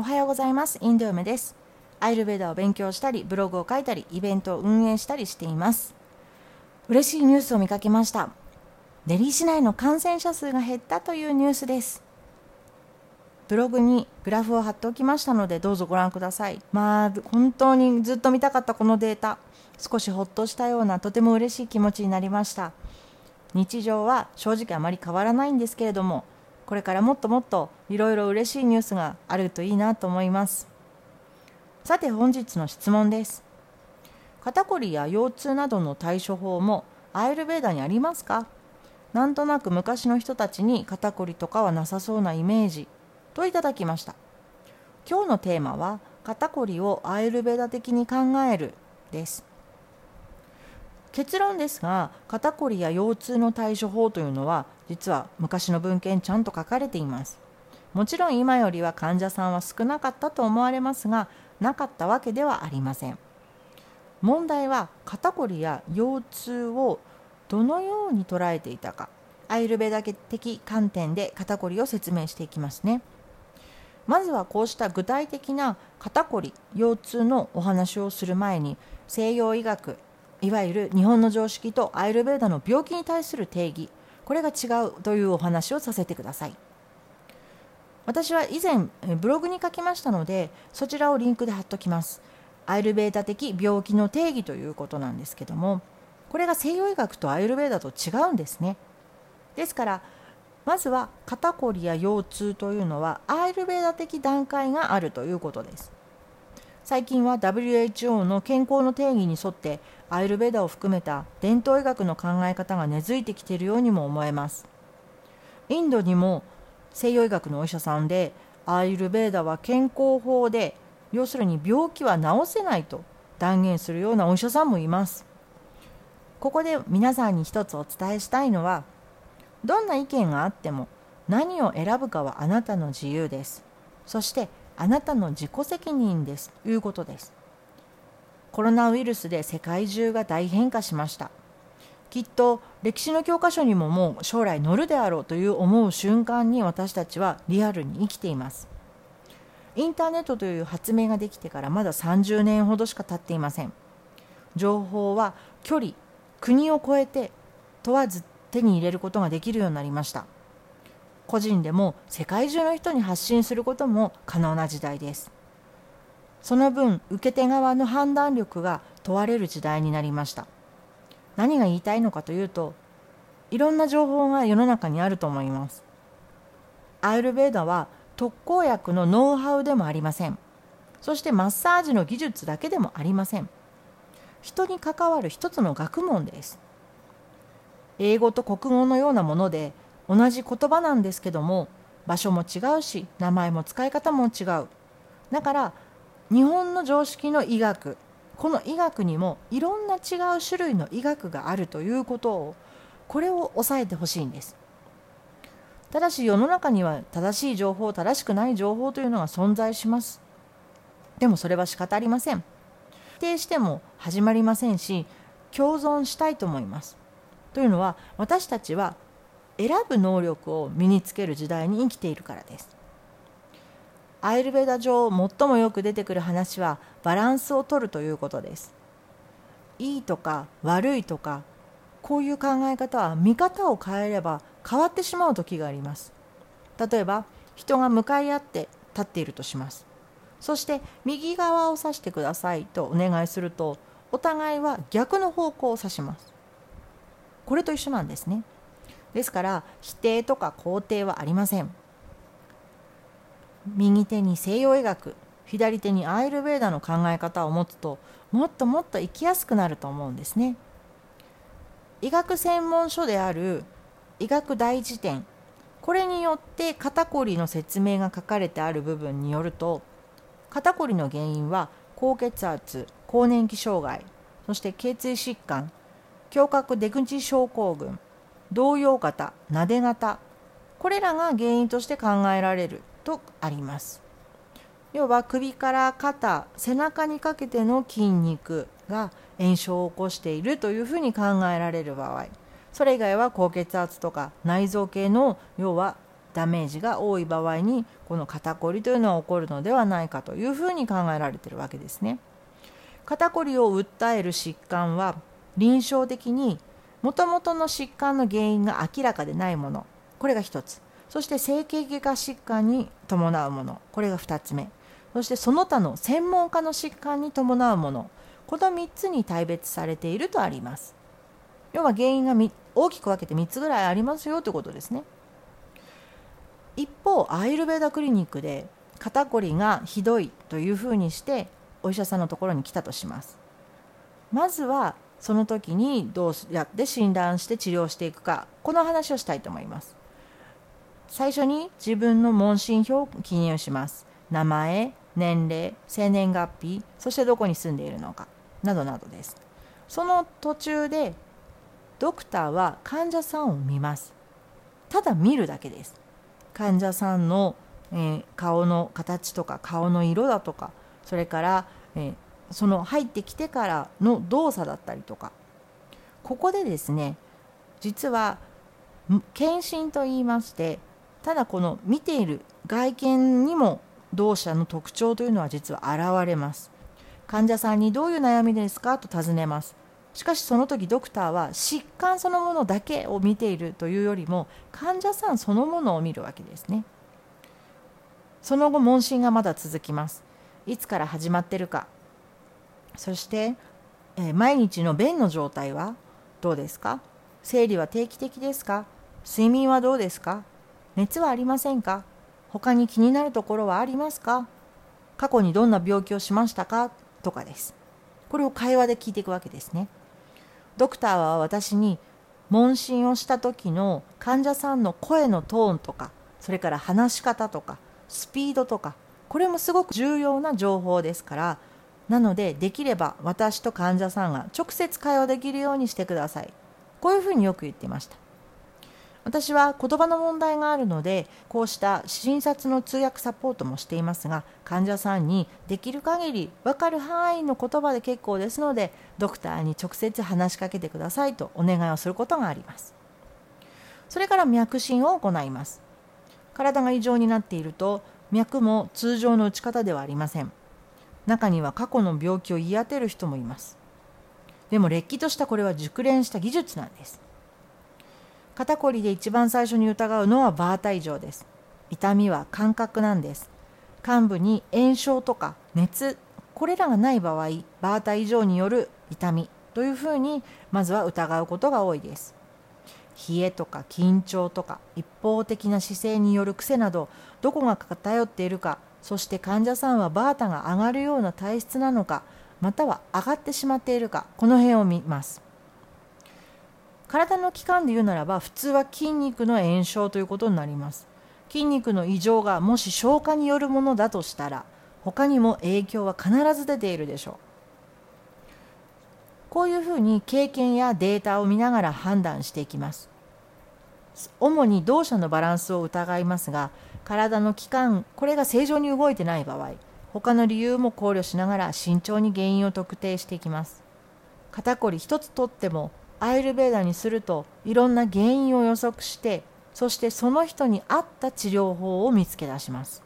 おはようございます。インド嫁です。アイルベーダを勉強したりブログを書いたりイベントを運営したりしています。嬉しいニュースを見かけました。デリー市内の感染者数が減ったというニュースです。ブログにグラフを貼っておきましたのでどうぞご覧ください。まあ本当にずっと見たかったこのデータ。少しほっとしたようなとても嬉しい気持ちになりました。日常は正直あまり変わらないんですけれどもこれからもっともっといろいろ嬉しいニュースがあるといいなと思います。さて本日の質問です。肩こりや腰痛などの対処法もアイルベーダにありますか？なんとなく昔の人たちに肩こりとかはなさそうなイメージ。といただきました。今日のテーマは肩こりをアイルベーダ的に考えるです。結論ですが肩こりや腰痛の対処法というのは実は昔の文献ちゃんと書かれています。もちろん今よりは患者さんは少なかったと思われますがなかったわけではありません。問題は肩こりや腰痛をどのように捉えていたかアイルベダ的観点で肩こりを説明していきますね。まずはこうした具体的な肩こり腰痛のお話をする前に西洋医学いわゆる日本の常識とアイルベーダの病気に対する定義。これが違うというお話をさせてください。私は以前ブログに書きましたのでそちらをリンクで貼っときます。アイルベーダ的病気の定義ということなんですけどもこれが西洋医学とアイルベーダと違うんですね。ですからまずは肩こりや腰痛というのはアイルベーダ的段階があるということです。最近は WHO の健康の定義に沿ってアイルベーダを含めた伝統医学の考え方が根付いてきているようにも思えます。インドにも西洋医学のお医者さんでアイルベーダは健康法で要するに病気は治せないと断言するようなお医者さんもいます。ここで皆さんに一つお伝えしたいのはどんな意見があっても何を選ぶかはあなたの自由です。そしてあなたの自己責任です。ということです。コロナウイルスで世界中が大変化しました。きっと歴史の教科書にももう将来乗るであろうという思う瞬間に私たちはリアルに生きています。インターネットという発明ができてからまだ30年ほどしか経っていません。情報は距離国を越えて問わず手に入れることができるようになりました。個人でも世界中の人に発信することも可能な時代です。その分受け手側の判断力が問われる時代になりました。何が言いたいのかというといろんな情報が世の中にあると思います。アイルベーダは特効薬のノウハウでもありません。そしてマッサージの技術だけでもありません。人に関わる一つの学問です。英語と国語のようなもので同じ言葉なんですけども場所も違うし名前も使い方も違う。だから日本の常識の医学この医学にもいろんな違う種類の医学があるということをこれを押さえてほしいんです。ただし世の中には正しい情報正しくない情報というのが存在します。でもそれは仕方ありません。否定しても始まりませんし共存したいと思います。というのは私たちは選ぶ能力を身につける時代に生きているからです。アイルベダ上最もよく出てくる話はバランスを取るということです。いいとか悪いとかこういう考え方は見方を変えれば変わってしまう時があります。例えば人が向かい合って立っているとします。そして右側を指してくださいとお願いするとお互いは逆の方向を指します。これと一緒なんですね。ですから否定とか肯定はありません。右手に西洋医学左手にアイルベーダの考え方を持つともっともっと生きやすくなると思うんですね。医学専門書である医学大辞典これによって肩こりの説明が書かれてある部分によると肩こりの原因は高血圧更年期障害そして頸椎疾患胸郭出口症候群動揺型なで型これらが原因として考えられるとあります要は首から肩背中にかけての筋肉が炎症を起こしているというふうに考えられる場合それ以外は高血圧とか内臓系の要はダメージが多い場合にこの肩こりというのは起こるのではないかというふうに考えられているわけですね。肩こりを訴える疾患は臨床的にもともとの疾患の原因が明らかでないもの。これが1つ。そして整形外科疾患に伴うもの。これが2つ目。そしてその他の専門家の疾患に伴うもの。この3つに大別されているとあります。要は原因が大きく分けて3つぐらいありますよということですね。一方アイルベーダクリニックで肩こりがひどいというふうにしてお医者さんのところに来たとします。まずはその時にどうやって診断して治療していくかこの話をしたいと思います。最初に自分の問診票を記入します。名前年齢生年月日そしてどこに住んでいるのかなどなどです。その途中でドクターは患者さんを見ます。ただ見るだけです。患者さんの、えー、顔の形とか顔の色だとかそれから、えー、その入ってきてからの動作だったりとか。ここでですね実は検診と言いましてただこの見ている外見にも同社の特徴というのは実は現れます。患者さんにどういう悩みですかと尋ねます。しかしその時ドクターは疾患そのものだけを見ているというよりも患者さんそのものを見るわけですね。その後問診がまだ続きます。いつから始まってるか。そして、えー、毎日の便の状態はどうですか？生理は定期的ですか？睡眠はどうですか？熱はありませんか？他に気になるところはありますか？過去にどんな病気をしましたか？とかです。これを会話で聞いていくわけですね。ドクターは私に問診をした時の患者さんの声のトーンとかそれから話し方とかスピードとかこれもすごく重要な情報ですからなのでできれば私と患者さんが直接会話できるようにしてください。こういうふうによく言っていました。私は言葉の問題があるのでこうした診察の通訳サポートもしていますが患者さんにできる限り分かる範囲の言葉で結構ですのでドクターに直接話しかけてくださいとお願いをすることがあります。それから脈診を行います。体が異常になっていると脈も通常の打ち方ではありません。中には過去の病気を言い当てる人もいます。でもれっきとしたこれは熟練した技術なんです。肩こりで一番最初に疑うのはバータ異常です。痛みは感覚なんです。患部に炎症とか熱これらがない場合バータ異常による痛みというふうにまずは疑うことが多いです。冷えとか緊張とか一方的な姿勢による癖などどこが偏っているかそして患者さんはバータが上がるような体質なのかまたは上がってしまっているかこの辺を見ます。体の器官で言うならば普通は筋肉の炎症ということになります。筋肉の異常がもし消化によるものだとしたら他にも影響は必ず出ているでしょう。こういうふうに経験やデータを見ながら判断していきます。主に動作のバランスを疑いますが体の器官これが正常に動いてない場合他の理由も考慮しながら慎重に原因を特定していきます。肩こり一つとってもアイルベーダにするといろんな原因を予測してそしてその人に合った治療法を見つけ出します。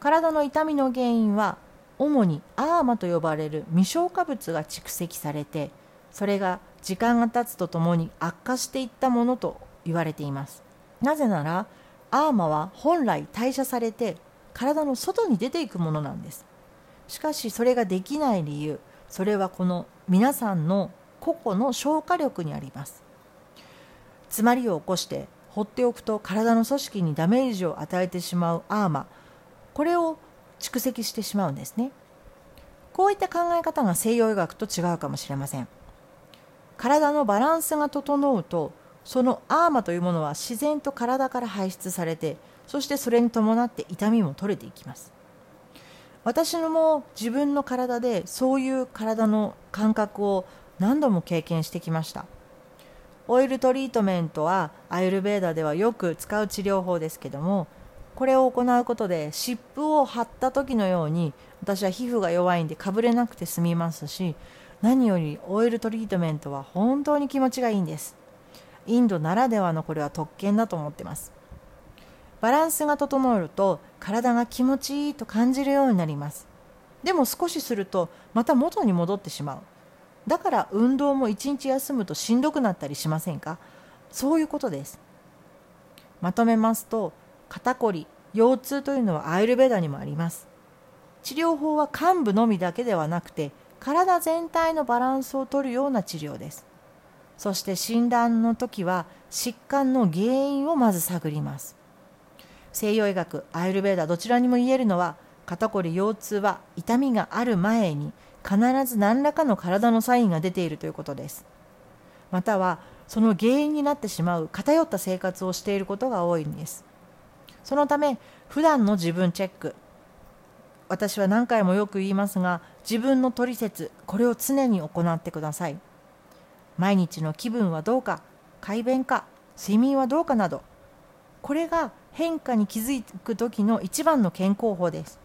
体の痛みの原因は主にアーマと呼ばれる未消化物が蓄積されてそれが時間が経つとともに悪化していったものと言われています。なぜならアーマは本来代謝されて体の外に出ていくものなんです。しかしそれができない理由それはこの皆さんの個々の消化力にあります。詰まりを起こして放っておくと体の組織にダメージを与えてしまうアーマこれを蓄積してしまうんですね。こういった考え方が西洋医学と違うかもしれません。体のバランスが整うとそのアーマというものは自然と体から排出されてそしてそれに伴って痛みも取れていきます。私のも自分の体でそういう体の感覚を何度も経験してきました。オイルトリートメントはアイルベーダではよく使う治療法ですけどもこれを行うことで湿布を貼った時のように私は皮膚が弱いんでかぶれなくて済みますし何よりオイルトリートメントは本当に気持ちがいいんです。インドならではのこれは特権だと思ってます。バランスが整えると体が気持ちいいと感じるようになります。でも少しするとまた元に戻ってしまう。だから運動も一日休むとしんどくなったりしませんか？そういうことです。まとめますと肩こり腰痛というのはアイルベダにもあります。治療法は患部のみだけではなくて体全体のバランスをとるような治療です。そして診断の時は疾患の原因をまず探ります。西洋医学アイルベーダどちらにも言えるのは肩こり腰痛は痛みがある前に必ず何らかの体のサインが出ているということです。またはその原因になってしまう偏った生活をしていることが多いんです。そのため普段の自分チェック私は何回もよく言いますが自分の取説これを常に行ってください。毎日の気分はどうか快便か睡眠はどうかなどこれが変化に気づく時の一番の健康法です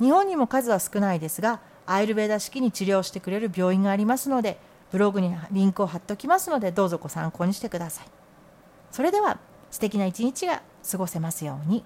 日本にも数は少ないですがアイルベーダ式に治療してくれる病院がありますのでブログにリンクを貼っておきますのでどうぞご参考にしてくださいそれでは素敵な一日が過ごせますように。